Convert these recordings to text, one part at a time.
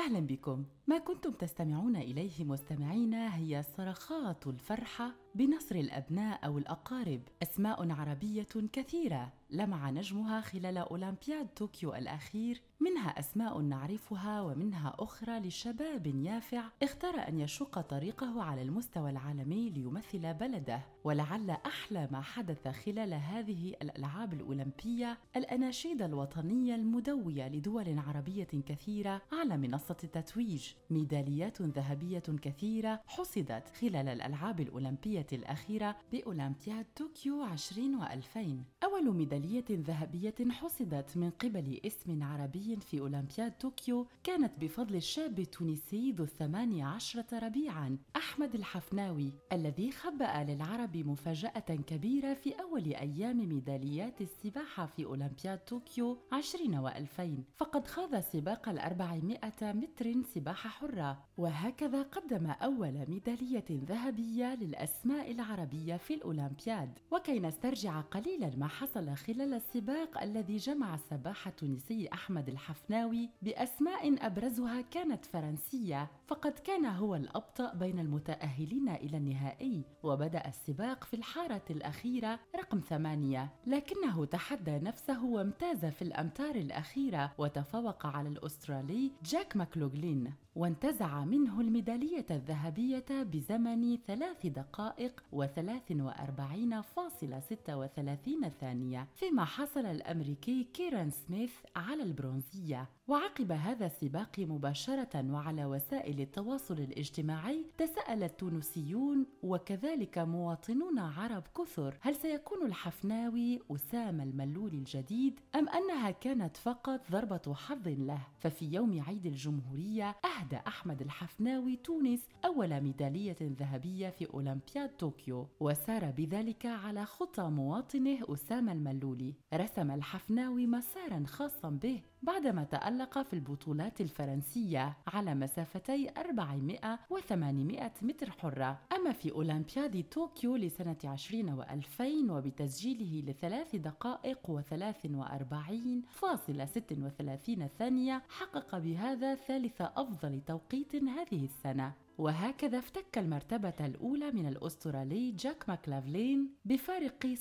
أهلا بكم. ما كنتم تستمعون إليه مستمعينا هي صرخات الفرحة بنصر الأبناء أو الأقارب أسماء عربية كثيرة لمع نجمها خلال أولمبياد طوكيو الأخير. منها أسماء نعرفها ومنها أخرى لشباب يافع. اختار أن يشق طريقه على المستوى العالمي ليمثل بلده. ولعل أحلى ما حدث خلال هذه الألعاب الأولمبية الأناشيد الوطنية المدوية لدول عربية كثيرة على منصة التتويج. ميداليات ذهبية كثيرة حصدت خلال الألعاب الأولمبية الأخيرة بأولمبياد طوكيو 20 و2000 أول ميدالية ذهبية حصدت من قبل اسم عربي في أولمبياد طوكيو كانت بفضل الشاب التونسي ذو الثمانية عشرة ربيعا أحمد الحفناوي الذي خبأ للعرب مفاجأة كبيرة في أول أيام ميداليات السباحة في أولمبياد طوكيو 20 و2000 فقد خاض سباق الأربعمائة متر سباحة حرة. وهكذا قدم أول ميدالية ذهبية للأسماء العربية في الأولمبياد. وكي نسترجع قليلا ما حصل خلال السباق الذي جمع السباح التونسي أحمد الحفناوي بأسماء أبرزها كانت فرنسية فقد كان هو الأبطأ بين المتأهلين إلى النهائي وبدأ السباق في الحارة الأخيرة رقم ثمانية. لكنه تحدى نفسه وامتاز في الأمتار الأخيرة وتفوق على الأسترالي جاك ماكلوغلين. وانتزع منه الميدالية الذهبية بزمن ثلاث دقائق وثلاث وأربعين فاصلة ستة وثلاثين ثانية فيما حصل الأمريكي كيران سميث على البرونزية. وعقب هذا السباق مباشرة وعلى وسائل التواصل الاجتماعي تساءل التونسيون وكذلك مواطنون عرب كثر هل سيكون الحفناوي أسامة الملول الجديد أم أنها كانت فقط ضربة حظ له؟ ففي يوم عيد الجمهورية أهدى أحمد الحفناوي تونس أول ميدالية ذهبية في أولمبياد طوكيو وسار بذلك على خطى مواطنه أسامة الملولي رسم الحفناوي مسارا خاصا به بعدما تألق في البطولات الفرنسية على مسافتي 400 و 800 متر حرة. أما في أولمبياد طوكيو لسنة 20 و2000 وبتسجيله لثلاث دقائق و43.36 ثانية حقق بهذا ثالث أفضل توقيت هذه السنة. وهكذا افتك المرتبة الأولى من الأسترالي جاك ماكلافلين بفارق 0.16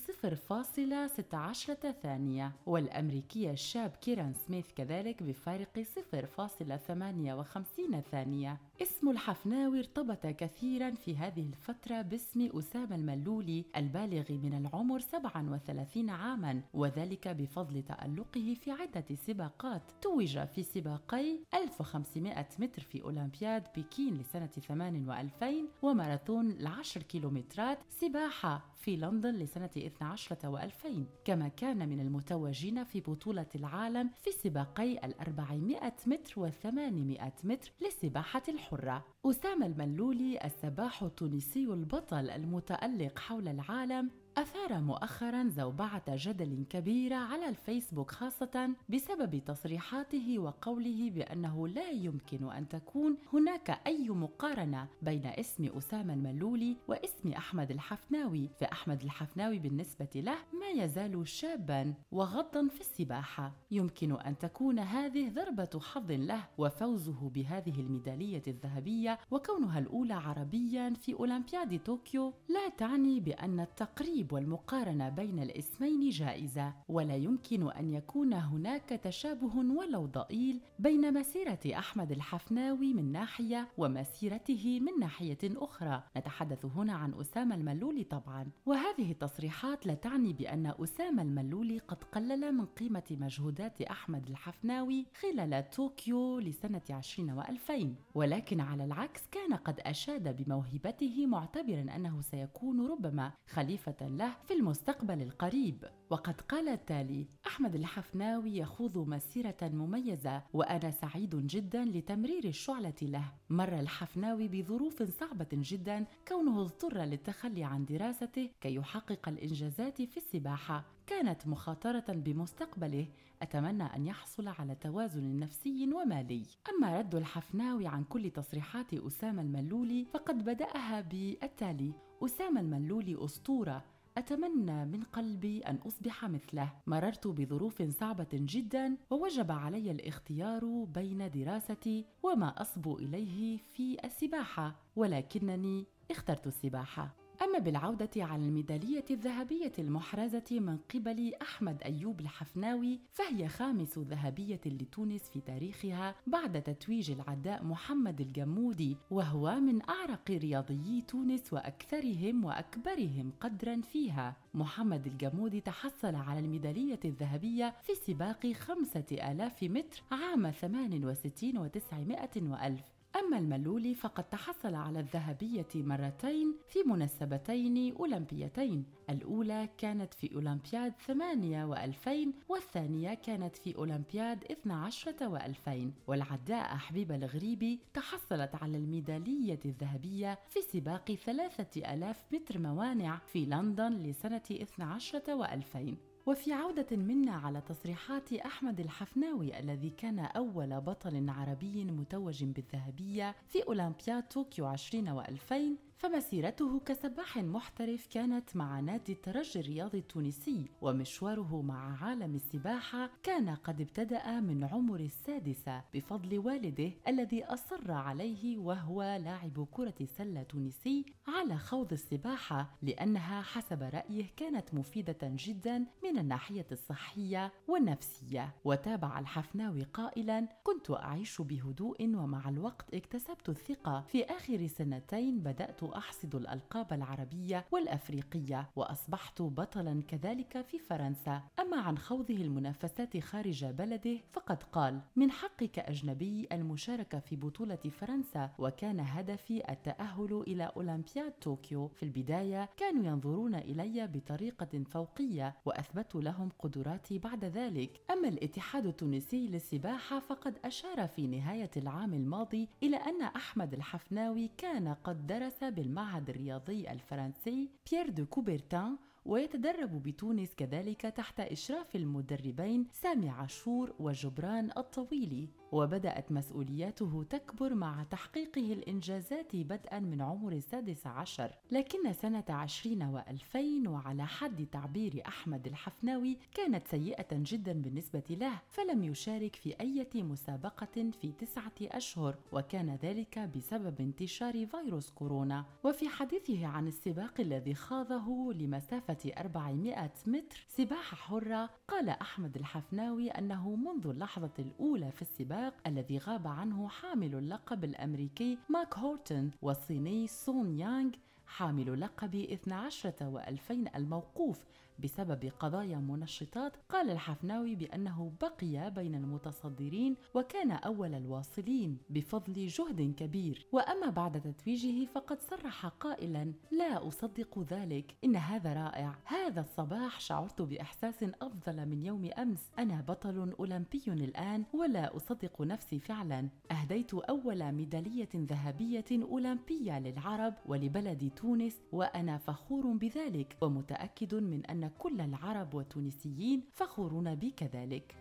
ثانية والأمريكي الشاب كيران سميث كذلك بفارق 0.58 ثانية. اسم الحفناوي ارتبط كثيرا في هذه الفترة باسم أسامة الملولي البالغ من العمر 37 عاما وذلك بفضل تألقه في عدة سباقات. توج في سباقي 1500 متر في أولمبياد بكين لسنة 8 و2000 وماراثون العشر كيلومترات سباحة في لندن لسنة 12 و2000 كما كان من المتوجين في بطولة العالم في سباقي الأربعمائة متر والثمانمائة متر للسباحة الحرة أسامة الملولي السباح التونسي البطل المتألق حول العالم أثار مؤخرا زوبعة جدل كبيرة على الفيسبوك خاصة بسبب تصريحاته وقوله بأنه لا يمكن أن تكون هناك أي مقارنة بين اسم أسامة الملولي واسم أحمد الحفناوي. فأحمد الحفناوي بالنسبة له ما يزال شابا وغضا في السباحة. يمكن أن تكون هذه ضربة حظ له وفوزه بهذه الميدالية الذهبية وكونها الأولى عربيا في أولمبياد طوكيو لا تعني بأن التقريب الترتيب والمقارنة بين الاسمين جائزة ولا يمكن أن يكون هناك تشابه ولو ضئيل بين مسيرة أحمد الحفناوي من ناحية ومسيرته من ناحية أخرى. نتحدث هنا عن أسامة الملولي طبعا. وهذه التصريحات لا تعني بأن أسامة الملولي قد قلل من قيمة مجهودات أحمد الحفناوي خلال طوكيو لسنة 20 و2000 ولكن على العكس كان قد أشاد بموهبته معتبرا أنه سيكون ربما خليفة له في المستقبل القريب. وقد قال التالي أحمد الحفناوي يخوض مسيرة مميزة وأنا سعيد جدا لتمرير الشعلة له. مر الحفناوي بظروف صعبة جدا كونه اضطر للتخلي عن دراسته كي يحقق الإنجازات في السباحة. كانت مخاطرة بمستقبله أتمنى أن يحصل على توازن نفسي ومالي. أما رد الحفناوي عن كل تصريحات أسامة الملولي فقد بدأها بالتالي. أسامة الملولي أسطورة أتمنى من قلبي أن أصبح مثله. مررت بظروف صعبة جدا ووجب علي الاختيار بين دراستي وما أصبو إليه في السباحة ولكنني اخترت السباحة. أما بالعودة على الميدالية الذهبية المحرزة من قبل أحمد أيوب الحفناوي فهي خامس ذهبية لتونس في تاريخها بعد تتويج العداء محمد الجمودي وهو من أعرق رياضيي تونس وأكثرهم وأكبرهم قدرا فيها. محمد الجمودي تحصل على الميدالية الذهبية في سباق خمسة آلاف متر عام 68 وتسعمائة وألف. أما الملولي فقد تحصل على الذهبية مرتين في مناسبتين أولمبيتين. الأولى كانت في أولمبياد 8 و2000 والثانية كانت في أولمبياد 12 و2000 والعداء حبيبة الغريبي تحصلت على الميدالية الذهبية في سباق 3000 متر موانع في لندن لسنة 12 و2000 وفي عودة منا على تصريحات أحمد الحفناوي الذي كان أول بطل عربي متوج بالذهبية في أولمبياد طوكيو 20 و2000 فمسيرته كسباح محترف كانت مع نادي الترجي الرياضي التونسي ومشواره مع عالم السباحة كان قد ابتدأ من عمر السادسة بفضل والده الذي أصر عليه وهو لاعب كرة سلة تونسي على خوض السباحة لأنها حسب رأيه كانت مفيدة جدا من الناحية الصحية والنفسية. وتابع الحفناوي قائلا كنت أعيش بهدوء ومع الوقت اكتسبت الثقة. في آخر سنتين بدأت أحصد الألقاب العربية والأفريقية وأصبحت بطلا كذلك في فرنسا. أما عن خوضه المنافسات خارج بلده فقد قال من حقي كأجنبي المشاركة في بطولة فرنسا وكان هدفي التأهل إلى أولمبياد طوكيو. في البداية كانوا ينظرون إلي بطريقة فوقية وأثبت لهم قدراتي بعد ذلك. أما الاتحاد التونسي للسباحة فقد أشار في نهاية العام الماضي إلى أن أحمد الحفناوي كان قد درس بالمعهد الرياضي الفرنسي بيير دو كوبرتان ويتدرب بتونس كذلك تحت إشراف المدربين سامي عاشور وجبران الطويلي. وبدأت مسؤولياته تكبر مع تحقيقه الإنجازات بدءا من عمر السادس عشر. لكن سنة عشرين وألفين وعلى حد تعبير أحمد الحفناوي كانت سيئة جدا بالنسبة له فلم يشارك في أي مسابقة في تسعة أشهر وكان ذلك بسبب انتشار فيروس كورونا. وفي حديثه عن السباق الذي خاضه لمسافة 400 متر سباحة حرة قال أحمد الحفناوي أنه منذ اللحظة الأولى في السباق السباق الذي غاب عنه حامل اللقب الأمريكي ماك هورتون والصيني سون يانغ حامل لقب 12 و2000 الموقوف بسبب قضايا منشطات قال الحفناوي بأنه بقي بين المتصدرين وكان أول الواصلين بفضل جهد كبير. وأما بعد تتويجه فقد صرح قائلا لا أصدق ذلك إن هذا رائع. هذا الصباح شعرت بإحساس أفضل من يوم أمس. أنا بطل أولمبي الآن ولا أصدق نفسي فعلا. أهديت أول ميدالية ذهبية أولمبية للعرب ولبلد تونس وأنا فخور بذلك ومتأكد من أن كل العرب والتونسيين فخورون بي كذلك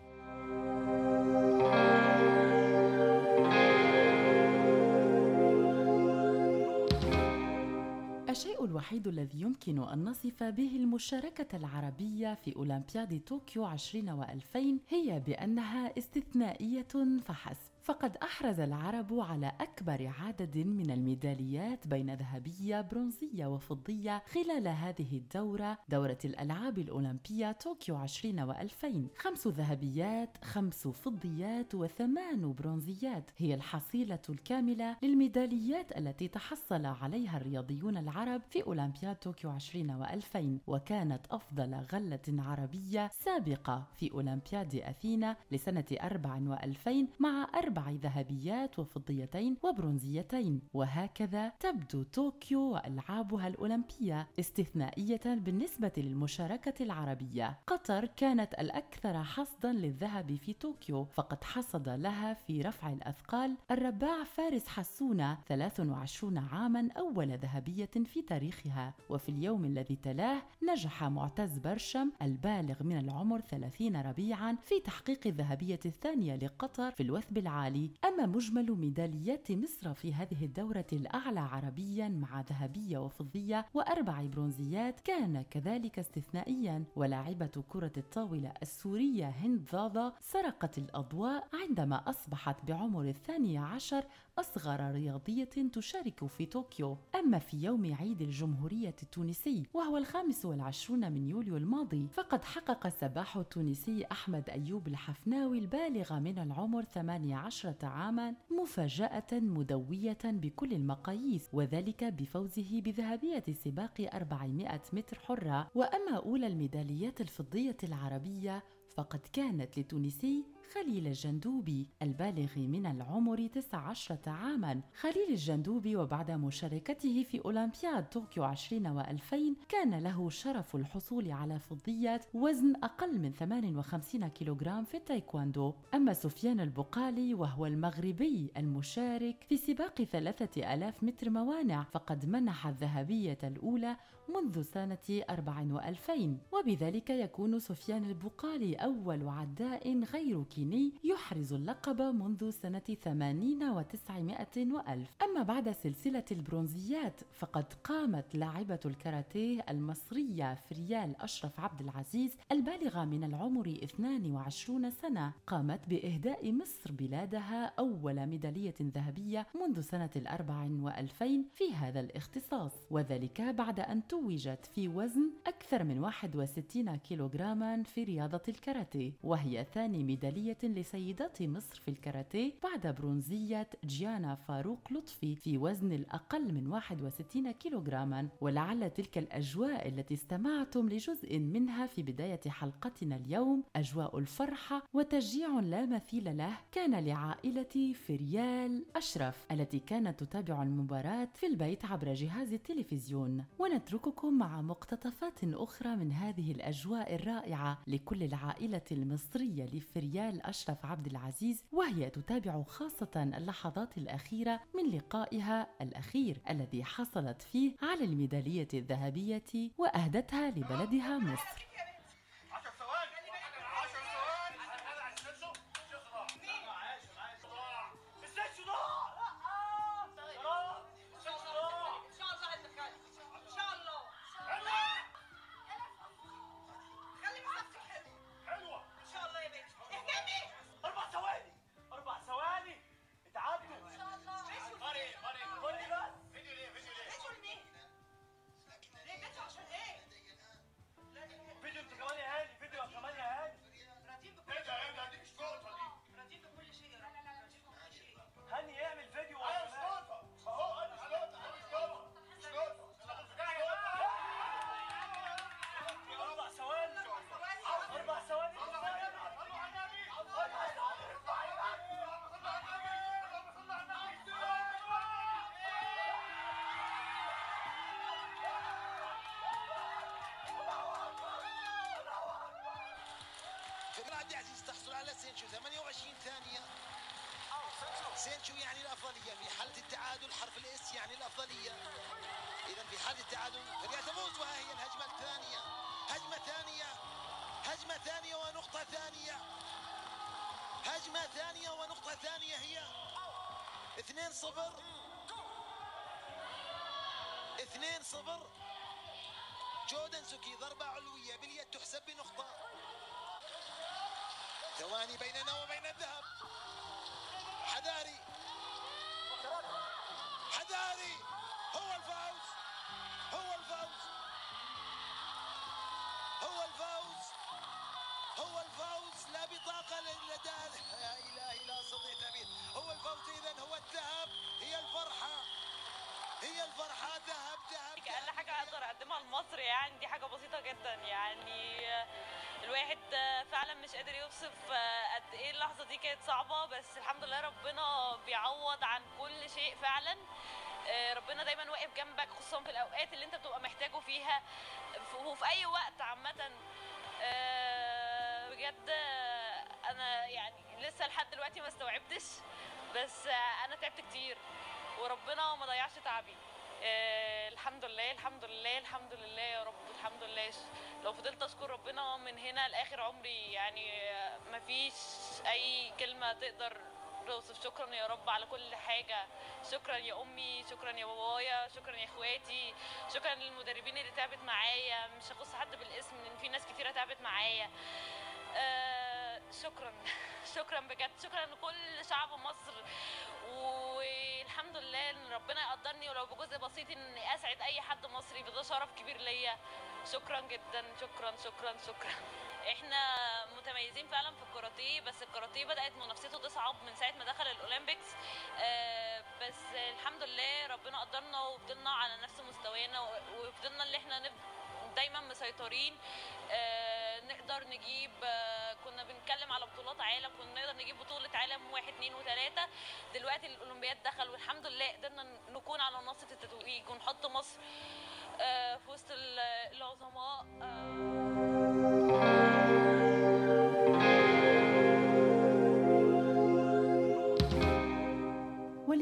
الشيء الوحيد الذي يمكن أن نصف به المشاركة العربية في أولمبياد طوكيو 20 و2000 هي بأنها استثنائية فحسب. فقد أحرز العرب على أكبر عدد من الميداليات بين ذهبية برونزية وفضية خلال هذه الدورة دورة الألعاب الأولمبية طوكيو 20 و2000 خمس ذهبيات خمس فضيات وثمان برونزيات. هي الحصيلة الكاملة للميداليات التي تحصل عليها الرياضيون العرب في أولمبياد طوكيو 20 و2000 وكانت أفضل غلة عربية سابقة في أولمبياد أثينا لسنة 4 و2000 مع أربع ذهبيات وفضيتين وبرونزيتين. وهكذا تبدو طوكيو وألعابها الأولمبية استثنائية بالنسبة للمشاركة العربية. قطر كانت الأكثر حصدا للذهب في طوكيو فقد حصد لها في رفع الأثقال الرباع فارس حسونة 23 عاما أول ذهبية في تاريخها. وفي اليوم الذي تلاه نجح معتز برشم البالغ من العمر 30 ربيعا في تحقيق الذهبية الثانية لقطر في الوثب العالي العالي أما مجمل ميداليات مصر في هذه الدورة الأعلى عربيا مع ذهبية وفضية وأربع برونزيات كان كذلك استثنائيا. ولاعبة كرة الطاولة السورية هند ضاضة سرقت الأضواء عندما أصبحت بعمر الثاني عشر أصغر رياضية تشارك في طوكيو. أما في يوم عيد الجمهورية التونسي وهو الخامس والعشرون من يوليو الماضي فقد حقق السباح التونسي أحمد أيوب الحفناوي البالغ من العمر 18 عاما مفاجأة مدوية بكل المقاييس وذلك بفوزه بذهبية سباق 400 متر حرة. وأما أولى الميداليات الفضية العربية فقد كانت لتونسي خليل الجندوبي البالغ من العمر 19 عاما. خليل الجندوبي وبعد مشاركته في أولمبياد طوكيو 20 و2000 كان له شرف الحصول على فضية وزن أقل من 58 كيلوغرام في التايكواندو. أما سفيان البقالي وهو المغربي المشارك في سباق 3000 متر موانع فقد منح الذهبية الأولى منذ سنة 4 و2000 وبذلك يكون سفيان البقالي أول عداء غير كيني يحرز اللقب منذ سنة 80 وتسعمائة وألف. أما بعد سلسلة البرونزيات فقد قامت لاعبة الكاراتيه المصرية فريال أشرف عبد العزيز البالغة من العمر 22 سنة قامت بإهداء مصر بلادها أول ميدالية ذهبية منذ سنة الأربع وألفين في هذا الاختصاص. وذلك بعد أن توجت في وزن أكثر من 61 كيلوغراما في رياضة الكاراتيه وهي ثاني ميدالية لسيدات مصر في الكاراتيه بعد برونزية جيانا فاروق لطفي في وزن الأقل من 61 كيلوغراما. ولعل تلك الأجواء التي استمعتم لجزء منها في بداية حلقتنا اليوم أجواء الفرحة وتشجيع لا مثيل له كان لعائلة فريال أشرف التي كانت تتابع المباراة في البيت عبر جهاز التلفزيون. ونترككم مع مقتطفات أخرى من هذه الأجواء الرائعة لكل العائلة المصرية لفريال أشرف عبد العزيز وهي تتابع خاصة اللحظات الأخيرة من لقائها الأخير الذي حصلت فيه على الميدالية الذهبية وأهدتها لبلدها مصر. عبد العزيز تحصل على senshu 28 ثانية. senshu يعني الأفضلية في حالة التعادل حرف ال S يعني الأفضلية. إذا في حالة التعادل فريق تفوز وها هي الهجمة الثانية. هجمة ثانية هجمة ثانية ونقطة ثانية. هجمة ثانية ونقطة ثانية هي اثنين صفر. اثنين صفر. جودن سوكي ضربة علوية باليد تحسب بنقطة. ثواني بيننا وبين الذهب. حذاري. حذاري. هو الفوز. هو الفوز. هو الفوز. هو الفوز. لا بطاقة لدى يا إلهي لا أستطيع التعبير هو الفوز إذا هو الذهب. هي الفرحة. هي الفرحة ذهب ذهب أقل حاجة أقدر أقدمها لمصر يعني دي حاجة بسيطة جدا يعني الواحد فعلا مش قادر يوصف قد إيه اللحظة دي كانت صعبة بس الحمد لله ربنا بيعوض عن كل شيء فعلا. ربنا دايما واقف جنبك خصوصا في الأوقات اللي أنت بتبقى محتاجه فيها وفي أي وقت عامة. بجد أنا يعني لسه لحد دلوقتي ما استوعبتش بس أنا تعبت كتير. وربنا ما ضيعش تعبي. آه الحمد لله الحمد لله الحمد لله يا رب الحمد لله. لو فضلت اشكر ربنا من هنا لآخر عمري يعني آه مفيش أي كلمة تقدر اوصف شكرا يا رب على كل حاجة. شكرا يا أمي شكرا يا بابايا شكرا يا إخواتي. شكرا للمدربين اللي تعبت معايا. مش هخص حد بالاسم لأن في ناس كتيرة تعبت معايا. آه شكرا شكرا بجد. شكرا لكل شعب مصر. والحمد لله إن ربنا يقدرني ولو بجزء بسيط اني أسعد أي حد مصري ده شرف كبير ليا. شكرا جدا شكرا شكرا شكرا. إحنا متميزين فعلا في الكاراتيه بس الكاراتيه بدأت منافسته تصعب من ساعة ما دخل الأولمبيكس. آه بس الحمد لله ربنا قدرنا وفضلنا على نفس مستوانا وفضلنا اللي إحنا. دايما مسيطرين. آه على بطولات عالم كنا نقدر نجيب بطولة عالم واحد اتنين وتلاتة. دلوقتي الأولمبياد دخل والحمد لله قدرنا نكون على منصة التتويج ونحط مصر آه في وسط العظماء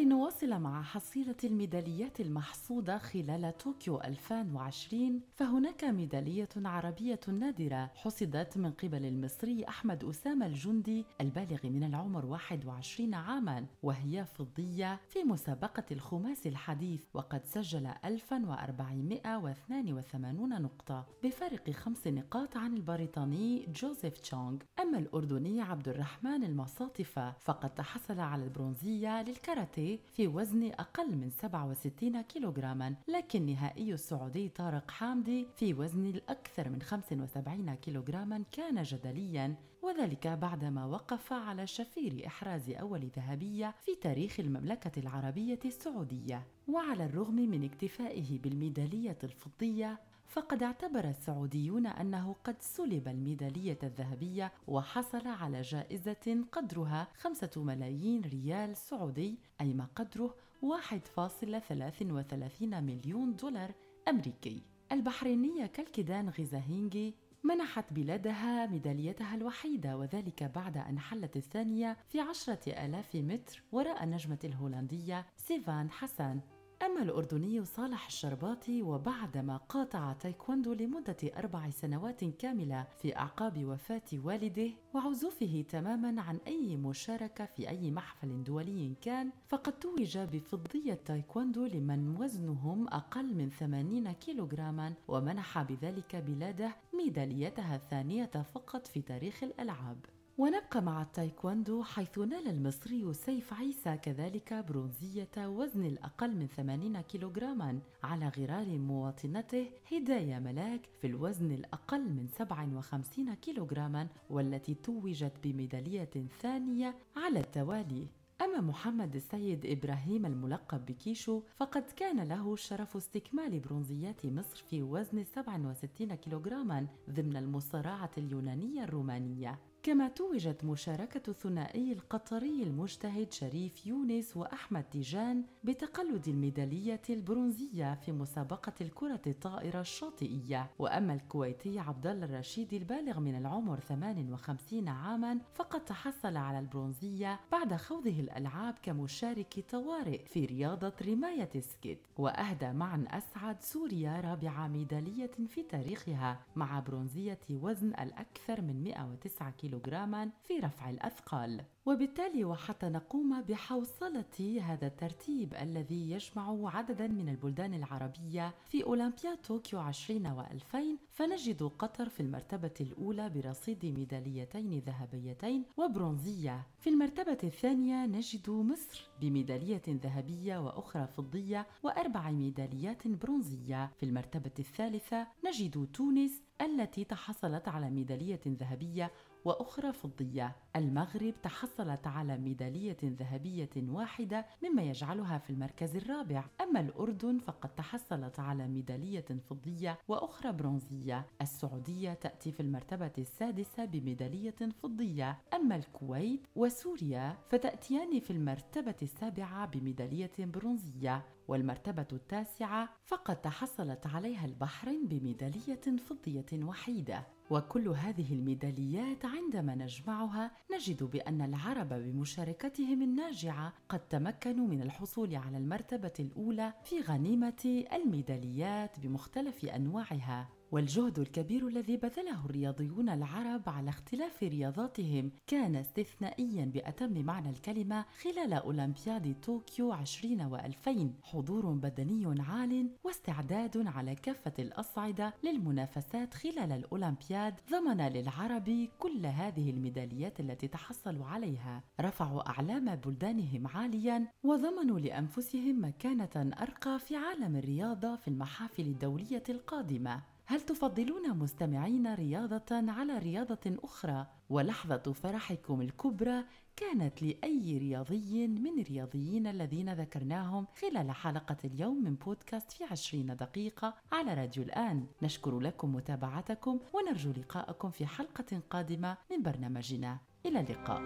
ولنواصل مع حصيلة الميداليات المحصودة خلال طوكيو 2020 فهناك ميدالية عربية نادرة حصدت من قبل المصري أحمد أسامة الجندي البالغ من العمر 21 عاما وهي فضية في مسابقة الخماس الحديث وقد سجل 1482 نقطة بفارق خمس نقاط عن البريطاني جوزيف تشونغ. أما الأردني عبد الرحمن المصاطفة فقد تحصل على البرونزية للكاراتيه في وزن أقل من 67 كيلوغراما لكن نهائي السعودي طارق حامدي في وزن الأكثر من 75 كيلوغراما كان جدليا وذلك بعدما وقف على شفير إحراز أول ذهبية في تاريخ المملكة العربية السعودية. وعلى الرغم من اكتفائه بالميدالية الفضية فقد اعتبر السعوديون أنه قد سلب الميدالية الذهبية وحصل على جائزة قدرها خمسة ملايين ريال سعودي أي ما قدره 1.33 مليون دولار أمريكي. البحرينية كالكيدان غيزاهينجي منحت بلادها ميداليتها الوحيدة وذلك بعد أن حلت الثانية في عشرة آلاف متر وراء النجمة الهولندية سيفان حسن أما الأردني صالح الشرباطي وبعدما قاطع تايكوندو لمدة أربع سنوات كاملة في أعقاب وفاة والده وعزوفه تماما عن أي مشاركة في أي محفل دولي كان فقد توج بفضية تايكوندو لمن وزنهم أقل من 80 كيلوغراما ومنح بذلك بلاده ميداليتها الثانية فقط في تاريخ الألعاب. ونبقى مع التايكوندو حيث نال المصري سيف عيسى كذلك برونزية وزن الأقل من 80 كيلوغراما على غرار مواطنته هداية ملاك في الوزن الأقل من 57 كيلوغراما والتي توجت بميدالية ثانية على التوالي. أما محمد السيد إبراهيم الملقب بكيشو فقد كان له شرف استكمال برونزيات مصر في وزن 67 كيلوغراما ضمن المصارعة اليونانية الرومانية. كما توجت مشاركة الثنائي القطري المجتهد شريف يونس وأحمد تيجان بتقلد الميدالية البرونزية في مسابقة الكرة الطائرة الشاطئية. وأما الكويتي عبد الله الرشيد البالغ من العمر 58 عاما فقد تحصل على البرونزية بعد خوضه الألعاب كمشارك طوارئ في رياضة رماية السكيت وأهدى معن أسعد سوريا رابع ميدالية في تاريخها مع برونزية وزن الأكثر من 109 كيلوغراما في رفع الأثقال. وبالتالي وحتى نقوم بحوصلة هذا الترتيب الذي يجمع عددا من البلدان العربية في أولمبياد طوكيو 20 و2000 فنجد قطر في المرتبة الأولى برصيد ميداليتين ذهبيتين وبرونزية. في المرتبة الثانية نجد مصر بميدالية ذهبية وأخرى فضية وأربع ميداليات برونزية. في المرتبة الثالثة نجد تونس التي تحصلت على ميدالية ذهبية وأخرى فضية. المغرب تحصلت على ميدالية ذهبية واحدة مما يجعلها في المركز الرابع. أما الأردن فقد تحصلت على ميدالية فضية وأخرى برونزية. السعودية تأتي في المرتبة السادسة بميدالية فضية. أما الكويت وسوريا فتأتيان في المرتبة السابعة بميدالية برونزية. والمرتبة التاسعة فقد تحصلت عليها البحرين بميدالية فضية وحيدة. وكل هذه الميداليات عندما نجمعها نجد بأن العرب بمشاركتهم الناجعة قد تمكنوا من الحصول على المرتبة الأولى في غنيمة الميداليات بمختلف أنواعها. والجهد الكبير الذي بذله الرياضيون العرب على اختلاف رياضاتهم كان استثنائيا بأتم معنى الكلمة خلال أولمبياد طوكيو 20 و2000 حضور بدني عال واستعداد على كافة الأصعدة للمنافسات خلال الأولمبياد ضمن للعرب كل هذه الميداليات التي تحصلوا عليها. رفعوا أعلام بلدانهم عاليا وضمنوا لأنفسهم مكانة أرقى في عالم الرياضة في المحافل الدولية القادمة. هل تفضلون مستمعين رياضة على رياضة أخرى؟ ولحظة فرحكم الكبرى كانت لأي رياضي من الرياضيين الذين ذكرناهم خلال حلقة اليوم من بودكاست في عشرين دقيقة على راديو الآن. نشكر لكم متابعتكم ونرجو لقاءكم في حلقة قادمة من برنامجنا. إلى اللقاء.